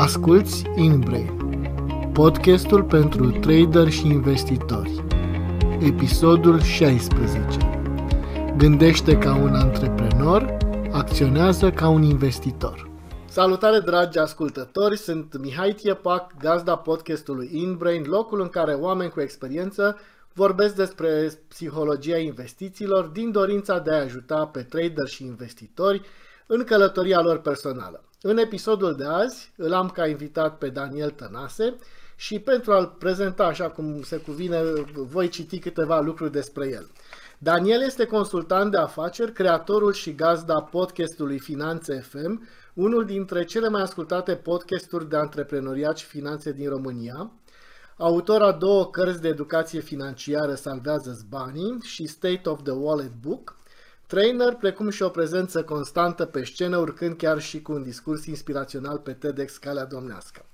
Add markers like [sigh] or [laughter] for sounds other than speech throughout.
Asculți InBrain, podcastul pentru trader și investitori. Episodul 16. Gândește ca un antreprenor, acționează ca un investitor. Salutare dragi ascultători, sunt Mihai Tiepac, gazda podcastului InBrain, locul în care oameni cu experiență vorbesc despre psihologia investițiilor din dorința de a ajuta pe trader și investitori în călătoria lor personală. În episodul de azi îl am ca invitat pe Daniel Tănase și pentru a-l prezenta așa cum se cuvine, voi citi câteva lucruri despre el. Daniel este consultant de afaceri, creatorul și gazda podcastului Finanțe FM, unul dintre cele mai ascultate podcasturi de antreprenoriat și finanțe din România, autor a două cărți de educație financiară Salvează-ți banii și State of the Wallet Book, trainer, precum și o prezență constantă pe scenă, urcând chiar și cu un discurs inspirațional pe TEDx Calea Domnească.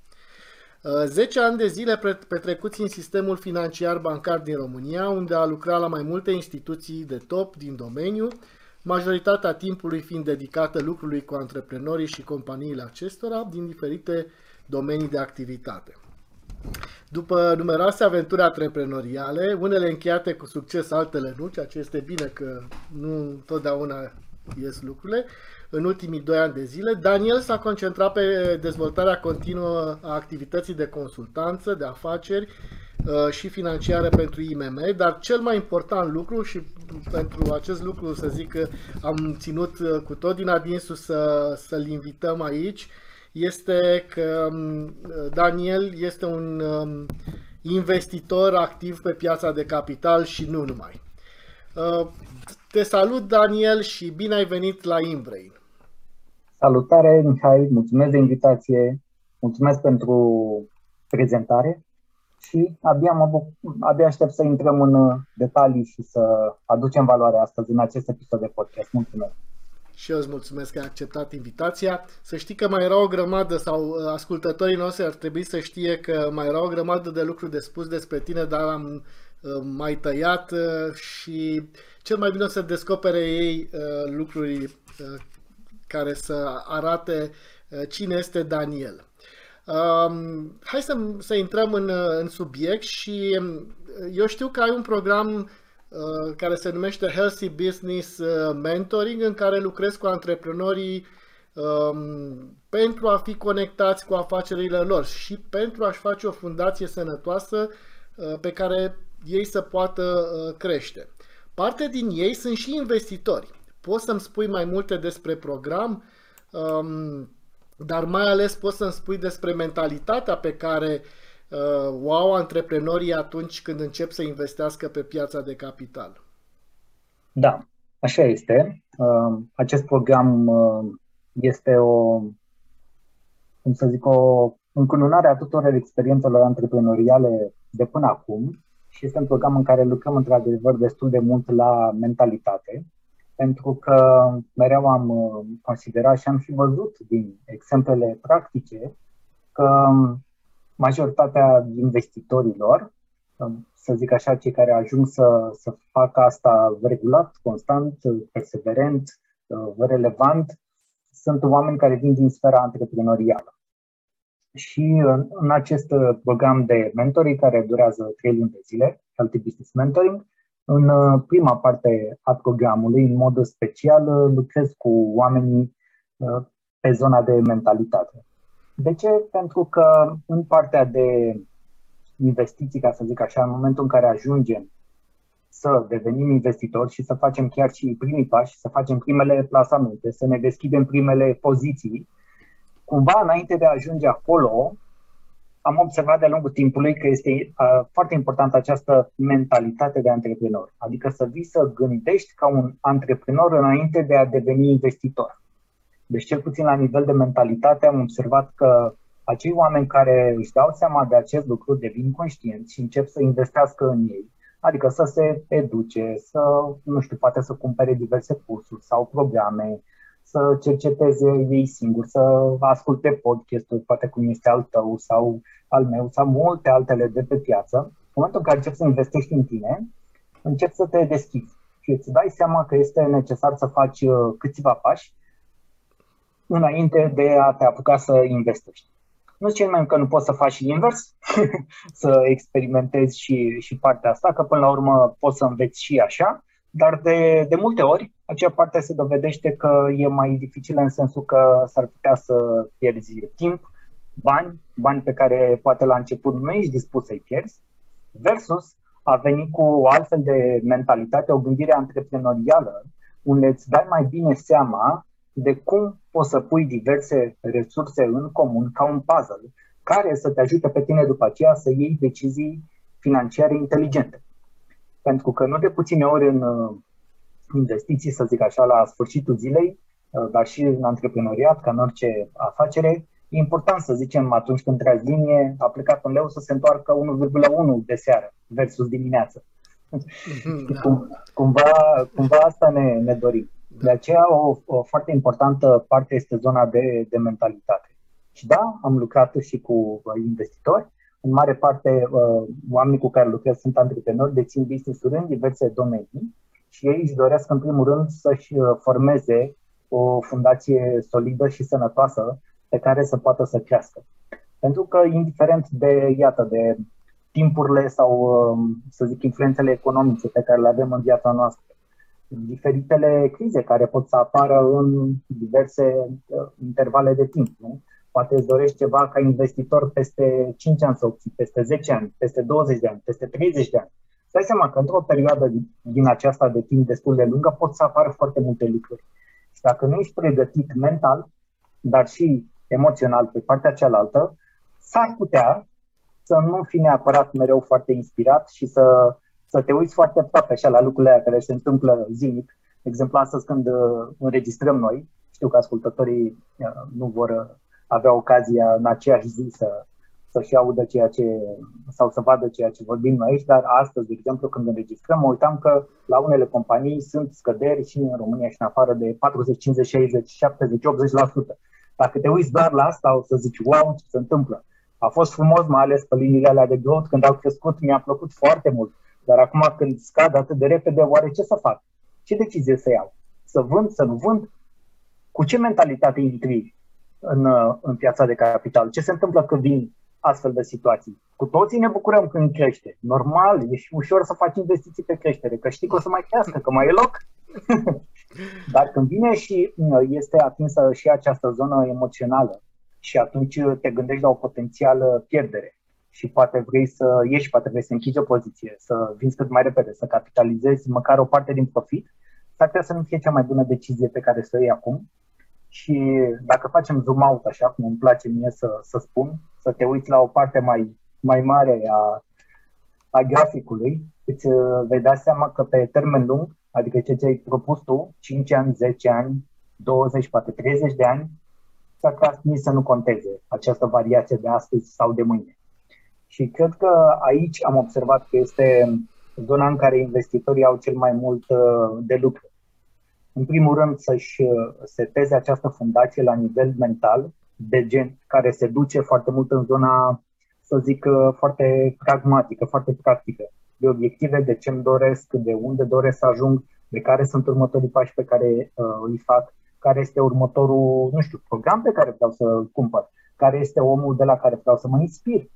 10 uh, ani de zile petrecuți în sistemul financiar bancar din România, unde a lucrat la mai multe instituții de top din domeniu, majoritatea timpului fiind dedicată lucrului cu antreprenorii și companiile acestora din diferite domenii de activitate. După numeroase aventuri antreprenoriale, unele încheiate cu succes, altele nu, ceea ce este bine că nu totdeauna ies lucrurile, în ultimii doi ani de zile, Daniel s-a concentrat pe dezvoltarea continuă a activității de consultanță, de afaceri uh, și financiare pentru IMM, dar cel mai important lucru și pentru acest lucru să zic că am ținut uh, cu tot din adinsul să, să-l invităm aici, este că um, Daniel este un um, investitor activ pe piața de capital și nu numai. Uh, te salut, Daniel, și bine ai venit la Inbrain. Salutare, Mihai, mulțumesc de invitație, mulțumesc pentru prezentare și abia, mă, abia aștept să intrăm în detalii și să aducem valoare astăzi în acest episod de podcast. Mulțumesc! Și eu îți mulțumesc că ai acceptat invitația. Să știi că mai era o grămadă, sau uh, ascultătorii noștri ar trebui să știe că mai era o grămadă de lucruri de spus despre tine, dar am uh, mai tăiat uh, și cel mai bine o să descopere ei lucruri care să arate cine este Daniel. Um, hai să, să intrăm în, în subiect și um, eu știu că ai un program Uh, care se numește Healthy Business uh, Mentoring, în care lucrez cu antreprenorii um, pentru a fi conectați cu afacerile lor și pentru a-și face o fundație sănătoasă uh, pe care ei să poată crește. Parte din ei sunt și investitori. Poți să-mi spui mai multe despre program, um, dar mai ales poți să-mi spui despre mentalitatea pe care uh, uh, o au antreprenorii atunci când încep să investească pe piața de capital. Da, așa este. Uh, acest program uh, este o, cum să zic, o încununare a tuturor experiențelor antreprenoriale de până acum și este un program în care lucrăm într-adevăr destul de mult la mentalitate, pentru că mereu am uh, considerat și am și văzut din exemplele practice că majoritatea investitorilor, să zic așa, cei care ajung să, să facă asta regulat, constant, perseverent, relevant, sunt oameni care vin din sfera antreprenorială. Și în, în acest program de mentoring care durează 3 luni de zile, Healthy Business Mentoring, în prima parte a programului, în mod special, lucrez cu oamenii pe zona de mentalitate. De ce? Pentru că în partea de investiții, ca să zic așa, în momentul în care ajungem să devenim investitori și să facem chiar și primii pași, să facem primele plasamente, să ne deschidem primele poziții, cumva înainte de a ajunge acolo, am observat de-a lungul timpului că este uh, foarte importantă această mentalitate de antreprenor, adică să vii să gândești ca un antreprenor înainte de a deveni investitor. Deci, cel puțin la nivel de mentalitate, am observat că acei oameni care își dau seama de acest lucru devin conștienți și încep să investească în ei. Adică să se educe, să, nu știu, poate să cumpere diverse cursuri sau programe, să cerceteze ei singuri, să asculte podcast-uri, poate cum este al tău sau al meu sau multe altele de pe piață. În momentul în care începi să investești în tine, începi să te deschizi și îți dai seama că este necesar să faci uh, câțiva pași înainte de a te apuca să investești. Nu zice nimeni că nu poți să faci și invers, [laughs] să experimentezi și, și partea asta, că până la urmă poți să înveți și așa, dar de, de multe ori acea parte se dovedește că e mai dificilă în sensul că s-ar putea să pierzi timp, bani, bani pe care poate la început nu ești dispus să-i pierzi, versus a venit cu o altfel de mentalitate, o gândire antreprenorială, unde îți dai mai bine seama de cum poți să pui diverse resurse în comun ca un puzzle care să te ajute pe tine după aceea să iei decizii financiare inteligente. Pentru că nu de puține ori în uh, investiții, să zic așa, la sfârșitul zilei, uh, dar și în antreprenoriat, ca în orice afacere, e important să zicem atunci când tragi linie, a plecat un leu să se întoarcă 1,1 de seară versus dimineață. Da. Cum, cumva, cumva asta ne, ne dorim. De aceea o, o foarte importantă parte este zona de, de mentalitate. Și da, am lucrat și cu investitori. În mare parte, uh, oamenii cu care lucrez sunt antreprenori, dețin business-uri în diverse domenii și ei își doresc în primul rând să-și uh, formeze o fundație solidă și sănătoasă pe care să poată să crească. Pentru că, indiferent de, iată, de timpurile sau, um, să zic, influențele economice pe care le avem în viața noastră, diferitele crize care pot să apară în diverse uh, intervale de timp. Nu? Poate îți dorești ceva ca investitor peste 5 ani să obții, peste 10 ani, peste 20 de ani, peste 30 de ani. Stai seama că într-o perioadă din aceasta de timp destul de lungă pot să apară foarte multe lucruri. Și dacă nu ești pregătit mental, dar și emoțional pe partea cealaltă, s-ar putea să nu fi neapărat mereu foarte inspirat și să, să te uiți foarte aproape așa la lucrurile aia care se întâmplă zilnic. De exemplu, astăzi când uh, înregistrăm noi, știu că ascultătorii uh, nu vor uh, avea ocazia în aceeași zi să, să-și audă ceea ce, sau să vadă ceea ce vorbim noi aici, dar astăzi, de exemplu, când înregistrăm, mă uitam că la unele companii sunt scăderi și în România și în afară de 40, 50, 60, 70, 80%. Dacă te uiți doar la asta, o să zici, wow, ce se întâmplă. A fost frumos, mai ales pe liniile alea de growth, când au crescut, mi-a plăcut foarte mult. Dar acum când scad atât de repede, oare ce să fac? Ce decizie să iau? Să vând, să nu vând? Cu ce mentalitate intri în, în piața de capital? Ce se întâmplă când vin astfel de situații? Cu toții ne bucurăm când crește. Normal, e și ușor să faci investiții pe creștere, că știi că o să mai crească, că mai e loc. [laughs] Dar când vine și uh, este atinsă și această zonă emoțională și atunci uh, te gândești la o potențială pierdere și poate vrei să ieși, poate vrei să închizi o poziție, să vinzi cât mai repede, să capitalizezi măcar o parte din profit, s-ar putea să nu fie cea mai bună decizie pe care să o iei acum. Și dacă facem zoom out, așa cum îmi place mie să, să spun, să te uiți la o parte mai, mai mare a, a graficului, îți uh, vei da seama că pe termen lung Adică ce ți-ai propus tu, 5 ani, 10 ani, 20, poate 30 de ani, s-ar putea nici să nu conteze această variație de astăzi sau de mâine. Și cred că aici am observat că este zona în care investitorii au cel mai mult uh, de lucru. În primul rând să-și uh, seteze această fundație la nivel mental, de gen care se duce foarte mult în zona, să zic, uh, foarte pragmatică, foarte practică de obiective, de ce îmi doresc, de unde doresc să ajung, de care sunt următorii pași pe care uh, îi fac, care este următorul, nu știu, program pe care vreau să-l cumpăr, care este omul de la care vreau să mă inspir,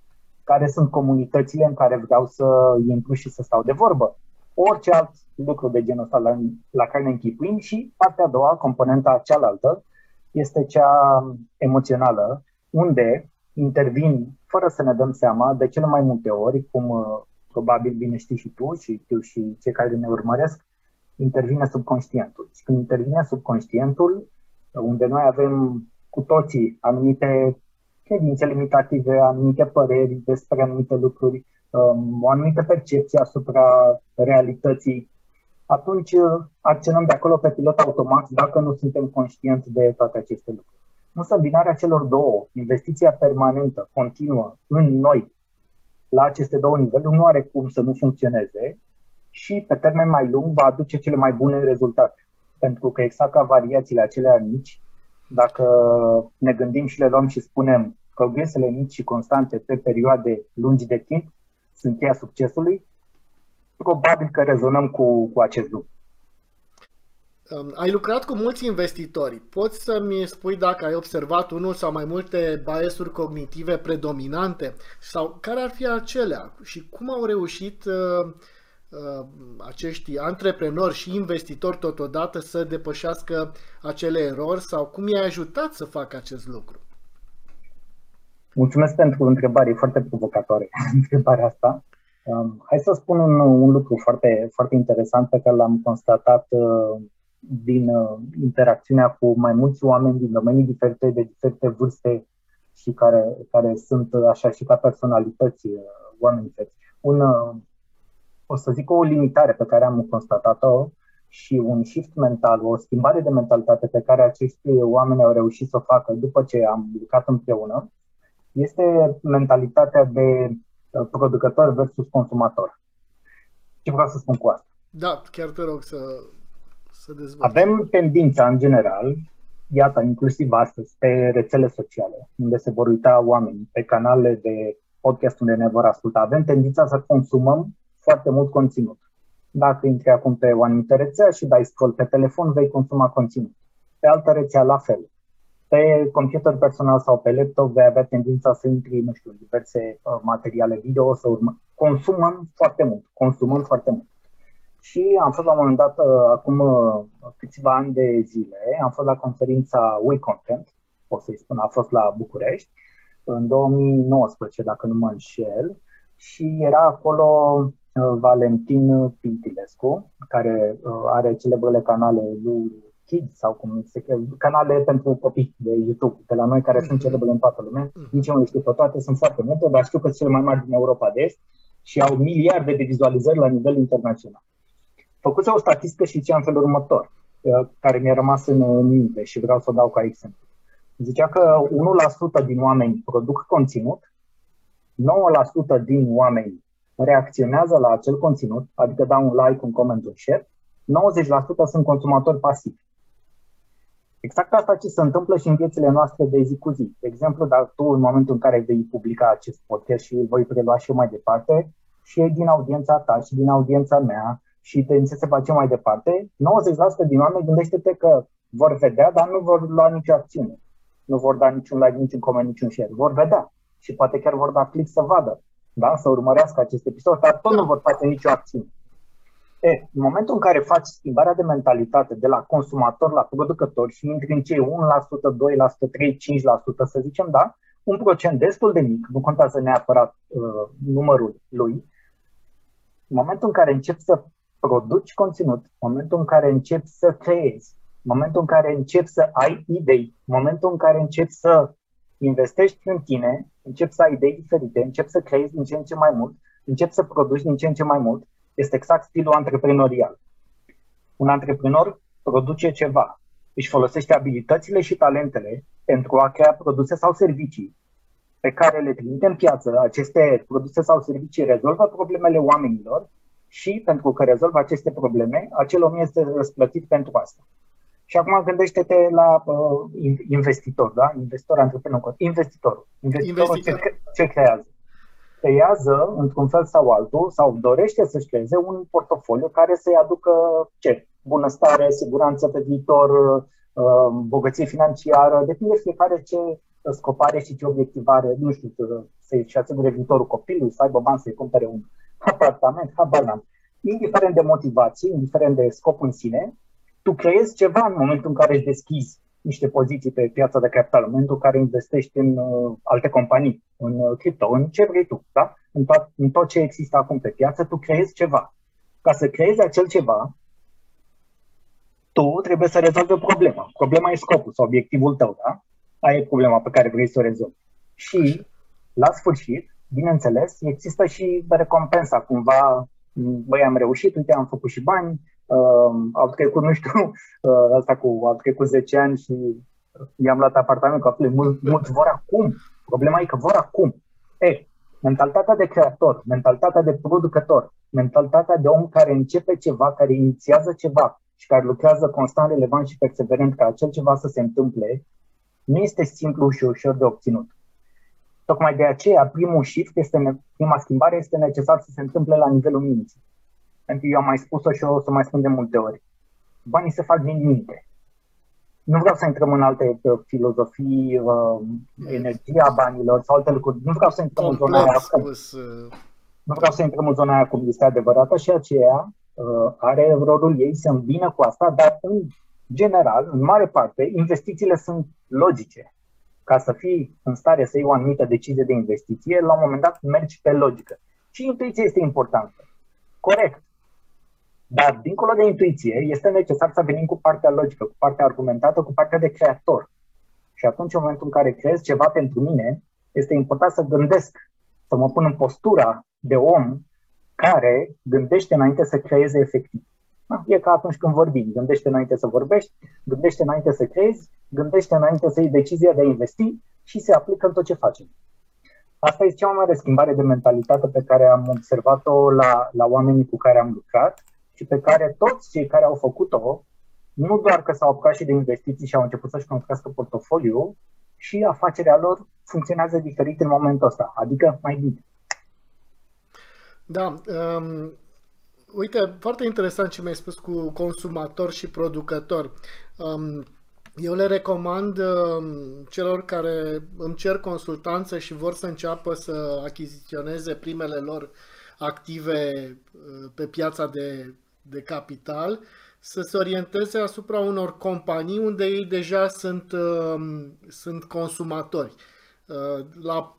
care sunt comunitățile în care vreau să intru și să stau de vorbă. Orice alt lucru de genul ăsta la, la care ne închipuim și partea a doua, componenta cealaltă, este cea emoțională, unde intervin, fără să ne dăm seama, de cele mai multe ori, cum uh, probabil bine știi și tu și știu și cei care ne urmăresc, intervine subconștientul. Și când intervine subconștientul, unde noi avem cu toții anumite credințe limitative, anumite păreri despre anumite lucruri, um, o anumită percepție asupra realității, atunci uh, acționăm de acolo pe pilot automat dacă nu suntem conștienți de toate aceste lucruri. Însă binarea celor două, investiția permanentă, continuă în noi, la aceste două niveluri nu are cum să nu funcționeze și pe termen mai lung va aduce cele mai bune rezultate. Pentru că exact ca variațiile acelea mici, dacă ne gândim și le luăm și spunem progresele mici și constante pe perioade lungi de timp sunt cheia succesului, probabil că rezonăm cu, cu acest lucru. Um, ai lucrat cu mulți investitori. Poți să-mi spui dacă ai observat unul sau mai multe biasuri cognitive predominante sau care ar fi acelea și cum au reușit uh, uh, acești antreprenori și investitori totodată să depășească acele erori sau cum i-ai ajutat să facă acest lucru? Mulțumesc pentru întrebare, e foarte provocatoare [laughs] întrebarea asta. Um, hai să spun un, un lucru foarte, foarte interesant pe care l-am constatat uh, din uh, interacțiunea cu mai mulți oameni din domenii diferite, de diferite vârste și care, care sunt uh, așa și ca personalități uh, oameni diferiți. Un, uh, o să zic o limitare pe care am constatat-o și un shift mental, o schimbare de mentalitate pe care acești oameni au reușit să o facă după ce am lucrat împreună, este mentalitatea de uh, producător versus consumator. Ce vreau să spun cu asta? Da, chiar te rog să, să dezvolți. Avem tendința, în general, iată, inclusiv astăzi, pe rețele sociale, unde se vor uita oameni, pe canale de podcast unde ne vor asculta, avem tendința să consumăm foarte mult conținut. Dacă intri acum pe o anumită rețea și dai scroll pe telefon, vei consuma conținut. Pe altă rețea, la fel pe computer personal sau pe laptop vei avea tendința să intri, nu știu, diverse uh, materiale video, să urmă. Consumăm foarte mult, consumăm foarte mult. Și am fost la un moment dat, uh, acum uh, câțiva ani de zile, am fost la conferința We Content, o să-i spun, a fost la București, în 2019, dacă nu mă înșel, și era acolo uh, Valentin Pintilescu, care uh, are celebrele canale lui Kids sau cum se cheamă, canale pentru copii de YouTube de la noi care mm-hmm. sunt mhm. celebre în toată lumea. Mm-hmm. Nici eu nu știu pe toate, sunt foarte multe, dar știu că sunt cele mai mari din Europa de Est și au miliarde de vizualizări la nivel internațional. Făcuți o statistică și zicea în felul următor, uh, care mi-a rămas în minte și vreau să o dau ca exemplu. Zicea că 1% din oameni produc conținut, 9% din oameni reacționează la acel conținut, adică dau un like, un coment, un share, 90% sunt consumatori pasivi. Exact asta ce se întâmplă și în viețile noastre de zi cu zi. De exemplu, dacă tu în momentul în care vei publica acest podcast și îl voi prelua și eu mai departe, și din audiența ta și din audiența mea și te să face mai departe, 90% din oameni gândește-te că vor vedea, dar nu vor lua nicio acțiune. Nu vor da niciun like, niciun coment, niciun share. Vor vedea și poate chiar vor da click să vadă, da? să urmărească acest episod, dar tot nu vor face nicio acțiune. E, în momentul în care faci schimbarea de mentalitate de la consumator la producător și intri în cei 1%, 2%, 3%, 5%, să zicem, da, un procent destul de mic, nu contează neapărat uh, numărul lui, în momentul în care începi să produci conținut, în momentul în care începi să creezi, în momentul în care începi să ai idei, în momentul în care începi să investești în tine, începi să ai idei diferite, începi să creezi din ce în ce mai mult, începi să produci din ce în ce mai mult, este exact stilul antreprenorial. Un antreprenor produce ceva, își folosește abilitățile și talentele pentru a crea produse sau servicii pe care le trimite în piață. Aceste produse sau servicii rezolvă problemele oamenilor și pentru că rezolvă aceste probleme, acel om este răsplătit pentru asta. Și acum gândește-te la uh, investitor, da? Investitor, antreprenor, investitorul. Investitorul investitor. ce, ce creează? Creează, într-un fel sau altul, sau dorește să-și creeze un portofoliu care să-i aducă ce? Bunăstare, siguranță pe viitor, uh, bogăție financiară, depinde fiecare ce scopare și ce obiectivare, nu știu, să-și asigure viitorul copilului, să aibă bani să-i cumpere un [laughs] apartament, habar n-am. Indiferent de motivație, indiferent de scop în sine, tu creezi ceva în momentul în care își deschizi niște poziții pe piața de capital, în momentul în care investești în uh, alte companii, în uh, cripto, în ce vrei tu, da? în, tot, în tot ce există acum pe piață, tu creezi ceva. Ca să creezi acel ceva, tu trebuie să rezolvi o problemă. Problema e scopul sau obiectivul tău, da? Aia e problema pe care vrei să o rezolvi. Și, la sfârșit, bineînțeles, există și recompensa, cumva, băi, am reușit, uite, am făcut și bani, uh, au trecut, nu știu, uh, [laughs] asta cu, au trecut 10 ani și i-am luat apartament cu afle, mult, mulți vor acum. Problema e că vor acum. E, mentalitatea de creator, mentalitatea de producător, mentalitatea de om care începe ceva, care inițiază ceva și care lucrează constant, relevant și perseverent ca acel ceva să se întâmple, nu este simplu și ușor de obținut. Tocmai de aceea, primul shift, este, prima schimbare este necesar să se întâmple la nivelul minții. Pentru că eu am mai spus-o și o să mai spun de multe ori. banii se fac din minte. Nu vreau să intrăm în alte uh, filozofii, uh, energia banilor sau alte lucruri. Nu vreau să intrăm în zona aia acum. Uh. Nu vreau să intrăm în zona aia cum este adevărată și aceea uh, are rolul ei să îmbină cu asta, dar în general, în mare parte, investițiile sunt logice. Ca să fii în stare să iei o anumită decizie de investiție, la un moment dat mergi pe logică. Și intuiția este importantă. Corect. Dar, dincolo de intuiție, este necesar să venim cu partea logică, cu partea argumentată, cu partea de creator. Și atunci, în momentul în care creez ceva pentru mine, este important să gândesc, să mă pun în postura de om care gândește înainte să creeze efectiv. Da? E ca atunci când vorbim. Gândește înainte să vorbești, gândește înainte să creezi, gândește înainte să iei decizia de a investi și se aplică în tot ce facem. Asta este cea mai mare schimbare de mentalitate pe care am observat-o la, la oamenii cu care am lucrat și pe care toți cei care au făcut-o, nu doar că s-au apucat și de investiții și au început să-și construiască portofoliu, și afacerea lor funcționează diferit în momentul ăsta, adică mai bine. Da, um, uite, foarte interesant ce mi-ai spus cu consumator și producător. Um, eu le recomand um, celor care îmi cer consultanță și vor să înceapă să achiziționeze primele lor active uh, pe piața de, de capital, să se orienteze asupra unor companii unde ei deja sunt, uh, sunt consumatori. Uh, la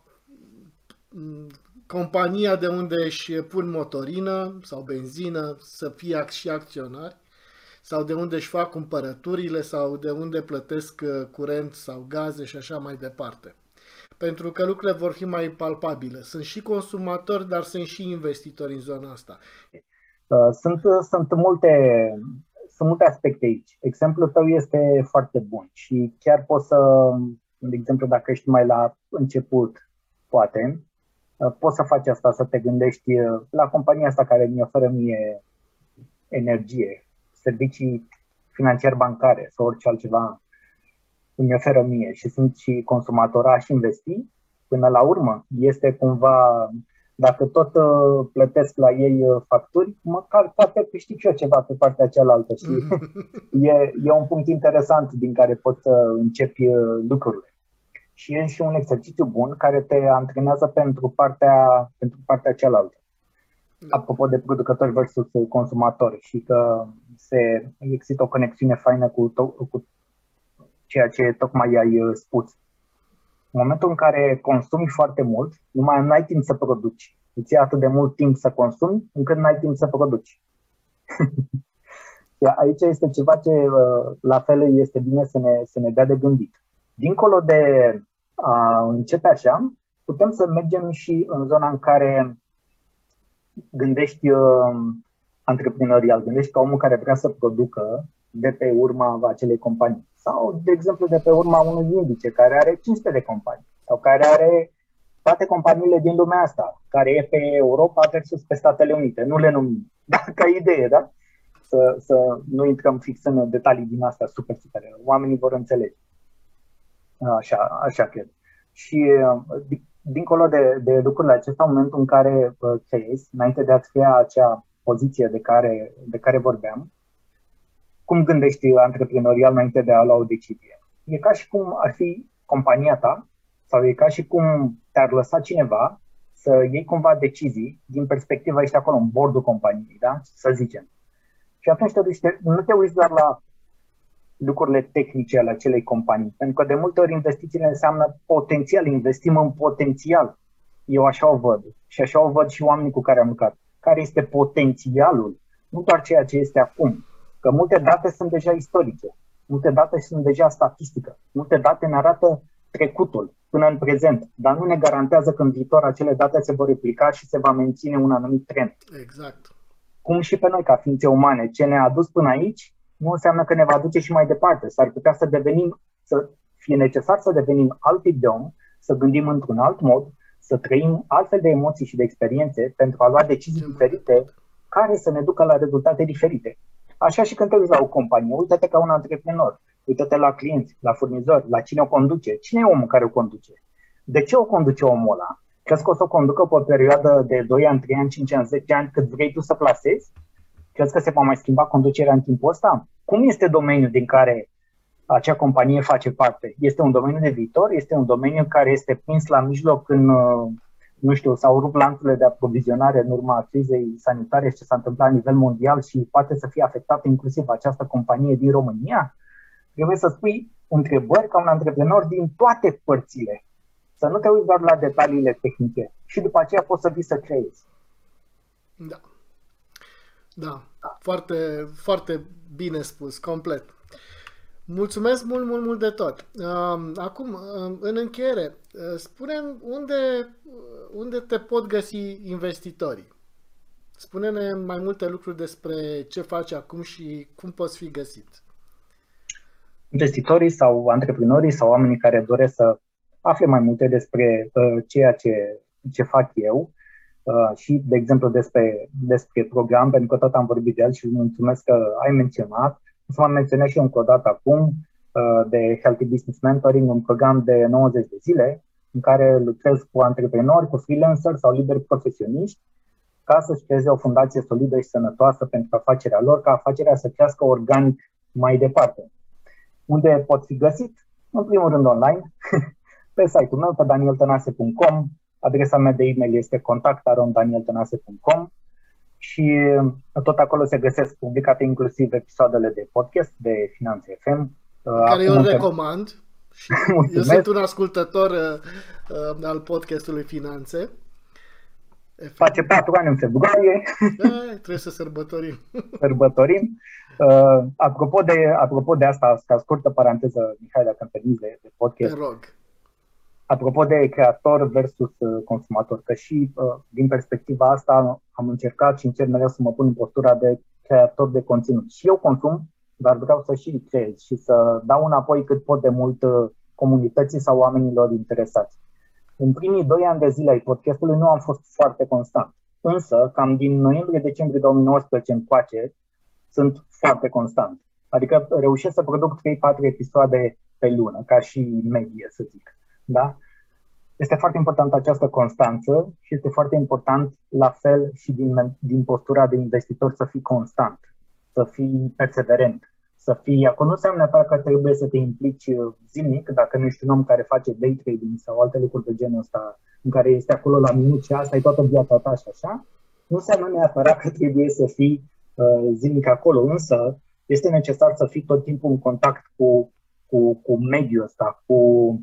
compania de unde își pun motorină sau benzină să fie și acționari sau de unde își fac cumpărăturile sau de unde plătesc uh, curent sau gaze și așa mai departe. Pentru că lucrurile vor fi mai palpabile. Sunt și consumatori, dar sunt și investitori în zona asta. Uh, sunt, uh, sunt, multe, sunt multe aspecte aici. Exemplul tău este foarte bun și chiar poți să, de exemplu, dacă ești mai la început, poate, poți să faci asta, să te gândești la compania asta care mi oferă mie energie, servicii financiar bancare sau orice altceva îmi oferă mie și sunt și consumator, și investi, până la urmă este cumva, dacă tot uh, plătesc la ei uh, facturi, măcar poate câștig și eu ceva pe partea cealaltă și [laughs] e, e un punct interesant din care poți să începi uh, lucrurile. Și e și un exercițiu bun care te antrenează pentru partea, pentru partea cealaltă. Da. Apropo de producători versus consumatori și că se există o conexiune faină cu, to- cu ceea ce tocmai ai uh, spus. În momentul în care consumi foarte mult, nu mai ai timp să produci. Îți ia atât de mult timp să consumi, încât nu ai timp să produci. [laughs] Aici este ceva ce, uh, la fel, este bine să ne, să ne dea de gândit. Dincolo de a începe așa, putem să mergem și în zona în care gândești uh, antreprenorial, gândești ca omul care vrea să producă de pe urma acelei companii. Sau, de exemplu, de pe urma unui indice care are 500 de companii sau care are toate companiile din lumea asta, care e pe Europa versus pe Statele Unite. Nu le numim, [laughs] da? ca idee, da? Să, să nu intrăm fix în detalii din astea super, super. Oamenii vor înțelege. Așa, așa cred. Și uh, dincolo de, de lucrurile acestea, în momentul în care uh, creezi, înainte de a-ți crea acea poziție de care, de care vorbeam, cum gândești antreprenorial înainte de a lua o decizie? E ca și cum ar fi compania ta sau e ca și cum te-ar lăsa cineva să iei cumva decizii din perspectiva ești acolo în bordul companiei, da? să zicem. Și atunci te duci, nu te uiți doar la lucrurile tehnice ale acelei companii. Pentru că de multe ori investițiile înseamnă potențial, investim în potențial. Eu așa o văd și așa o văd și oamenii cu care am lucrat. Care este potențialul, nu doar ceea ce este acum. Că multe date sunt deja istorice, multe date sunt deja statistică, multe date ne arată trecutul până în prezent, dar nu ne garantează că în viitor acele date se vor replica și se va menține un anumit trend. Exact. Cum și pe noi ca ființe umane, ce ne-a adus până aici nu înseamnă că ne va duce și mai departe. S-ar putea să devenim, să fie necesar să devenim alt tip de om, să gândim într-un alt mod, să trăim altfel de emoții și de experiențe pentru a lua decizii diferite care să ne ducă la rezultate diferite. Așa și când te uiți la o companie, uite-te ca un antreprenor, uite-te la clienți, la furnizori, la cine o conduce, cine e omul care o conduce, de ce o conduce omul ăla? Crezi că o să o conducă pe o perioadă de 2 ani, 3 ani, 5 ani, 10 ani cât vrei tu să plasezi? Crezi că se va mai schimba conducerea în timpul ăsta? Cum este domeniul din care acea companie face parte? Este un domeniu de viitor? Este un domeniu care este prins la mijloc în, uh, nu știu, s-au rupt lanțurile de aprovizionare în urma crizei sanitare și ce s-a întâmplat la nivel mondial și poate să fie afectată inclusiv această companie din România? Trebuie să spui întrebări ca un antreprenor din toate părțile. Să nu te uiți doar la detaliile tehnice și după aceea poți să vii să creezi. Da. Da, foarte, foarte bine spus, complet. Mulțumesc mult, mult, mult de tot. Acum, în încheiere, spune unde, unde te pot găsi investitorii. Spune-ne mai multe lucruri despre ce faci acum și cum poți fi găsit. Investitorii sau antreprenorii sau oamenii care doresc să afle mai multe despre uh, ceea ce, ce fac eu uh, și, de exemplu, despre, despre program, pentru că tot am vorbit de el și mulțumesc că ai menționat. O să mă menționez și încă o dată acum uh, de Healthy Business Mentoring, un program de 90 de zile în care lucrez cu antreprenori, cu freelanceri sau lideri profesioniști ca să-și creeze o fundație solidă și sănătoasă pentru afacerea lor, ca afacerea să crească organic mai departe. Unde pot fi găsit? În primul rând online, [laughs] pe site-ul meu, pe danieltănase.com. Adresa mea de e-mail este contact.danieltănase.com și tot acolo se găsesc publicate inclusiv episoadele de podcast de Finanțe FM. Care eu îl recomand. Și [laughs] eu sunt un ascultător uh, al podcastului Finanțe. Face patru ani în februarie. Da, [laughs] trebuie să sărbătorim. Sărbătorim. Uh, apropo, de, apropo de asta, ca scurtă paranteză, Mihai, dacă îmi permiți de, de podcast. Te rog. Apropo de creator versus uh, consumator, că și uh, din perspectiva asta am încercat și încerc mereu să mă pun în postura de creator de conținut. Și eu consum, dar vreau să și creez și să dau înapoi cât pot de mult uh, comunității sau oamenilor interesați. În primii doi ani de zile ai podcastului nu am fost foarte constant. Însă, cam din noiembrie-decembrie 2019 încoace, sunt foarte constant. Adică reușesc să produc 3-4 episoade pe lună, ca și medie, să zic. Da? Este foarte importantă această constanță și este foarte important, la fel și din, din postura de investitor, să fii constant, să fii perseverent, să fii acolo. Nu înseamnă neapărat că trebuie să te implici uh, zilnic, dacă nu ești un om care face day trading sau alte lucruri de genul ăsta, în care este acolo la minut și asta e toată viața ta și așa. Nu înseamnă neapărat că trebuie să fii uh, zilnic acolo, însă este necesar să fii tot timpul în contact cu, cu, cu mediul ăsta, cu Uh,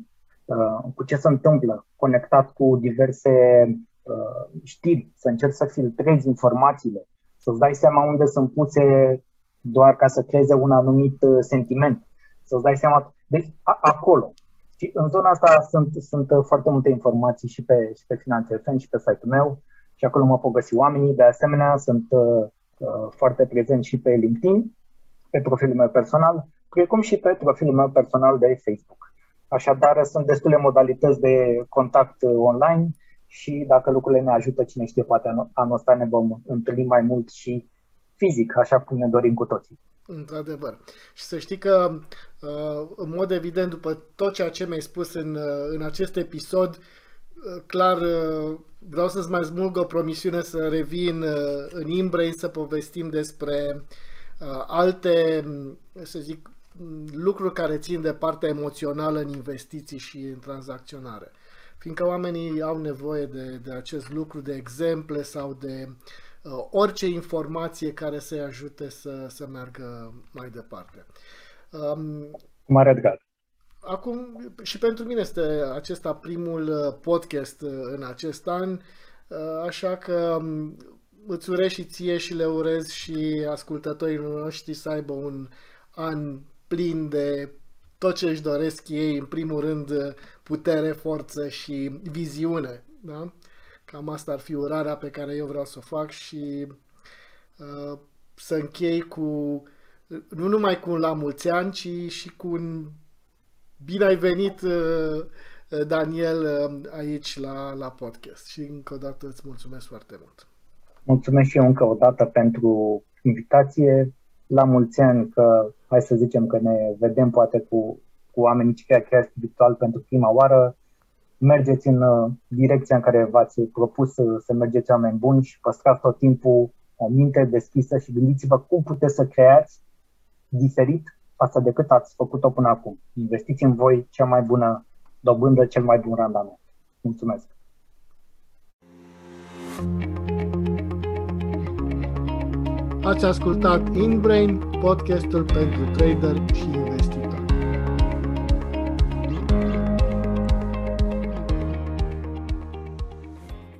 cu ce se întâmplă, conectat cu diverse uh, știri, să încerci să filtrezi informațiile, să-ți dai seama unde sunt puse doar ca să creeze un anumit uh, sentiment, să-ți dai seama. Deci, a, acolo. Și în zona asta sunt, sunt foarte multe informații și pe, și pe Finanțe FM și pe site-ul meu și acolo mă pot găsi oamenii. De asemenea, sunt uh, foarte prezent și pe LinkedIn, pe profilul meu personal, precum și pe profilul meu personal de Facebook. Așadar, sunt destule modalități de contact uh, online și dacă lucrurile ne ajută, cine știe, poate anul ăsta ne vom întâlni mai mult și fizic, așa cum ne dorim cu toții. Într-adevăr. Și să știi că, uh, în mod evident, după tot ceea ce mi-ai spus în, uh, în acest episod, clar vreau să-ți mai smulg o promisiune să revin în Imbrain să povestim despre alte, să zic, lucruri care țin de partea emoțională în investiții și în tranzacționare. Fiindcă oamenii au nevoie de, de acest lucru, de exemple sau de uh, orice informație care să-i ajute să, să meargă mai departe. Um, Mare drag. Acum, și pentru mine este acesta primul uh, podcast uh, în acest an, uh, așa că um, îți urez și ție și le urez și ascultătorii noștri să aibă un an plin de tot ce își doresc ei, în primul rând putere, forță și viziune. Da? Cam asta ar fi urarea pe care eu vreau să o fac și uh, să închei cu nu numai cu un la mulți ani, ci și cu un bine ai venit uh, Daniel uh, aici la, la podcast și încă o dată îți mulțumesc foarte mult. Mulțumesc și eu încă o dată pentru invitație la mulți ani că, hai să zicem că ne vedem poate cu, cu oamenii ce chiar chiar virtual pentru prima oară, mergeți în uh, direcția în care v-ați propus să, să mergeți oameni buni și păstrați tot timpul o minte deschisă și gândiți-vă cum puteți să creați diferit față de cât ați făcut-o până acum. Investiți în voi cea mai bună dobândă, cel mai bun randament. Mulțumesc! Ați ascultat InBrain, podcastul pentru trader și